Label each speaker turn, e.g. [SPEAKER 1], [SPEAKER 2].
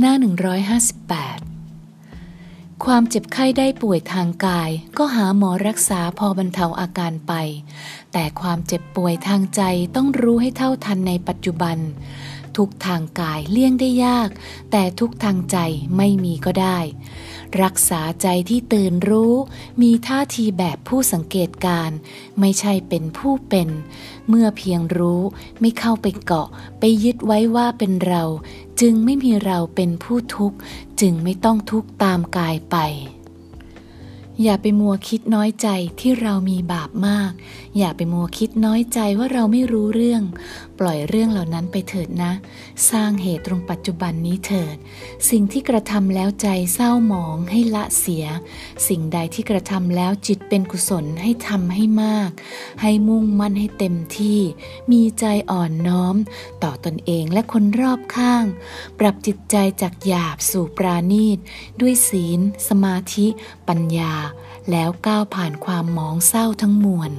[SPEAKER 1] หน้า 158 ความเจ็บไข้ได้ป่วยทางกาย ก็หาหมอรักษาพอบรรเทาอาการไป แต่ความเจ็บป่วยทางใจต้องรู้ให้เท่าทันในปัจจุบัน ทุกทางกายเลี่ยงได้ยาก แต่ทุกทางใจไม่มีก็ได้ รักษาใจที่ตื่นรู้ มีท่าทีแบบผู้สังเกตการ ไม่ใช่เป็นผู้เป็น เมื่อเพียงรู้ไม่เข้าไปเกาะ ไปยึดไว้ว่าเป็นเรา จึงไม่มีเราเป็นผู้ทุกข์ จึงไม่ต้องทุกข์ตามกายไป อย่าไปมัวคิดน้อยใจที่เรามีบาปมาก อย่าไปมัวคิดน้อยใจว่าเราไม่รู้เรื่อง ปล่อยเรื่องเหล่านั้นไปเถิดนะ สร้างเหตุตรงปัจจุบันนี้เถิด สิ่งที่กระทำแล้วใจเศร้าหมองให้ละเสีย สิ่งใดที่กระทำแล้วจิตเป็นกุศลให้ทำให้มาก ให้มุ่งมั่นให้เต็มที่ มีใจอ่อนน้อม ต่อตนเองและคนรอบข้าง ปรับจิตใจจากหยาบสู่ปราณีตด้วยศีล สมาธิ ปัญญาแล้วก้าวผ่านความหมองเศร้าทั้งมวล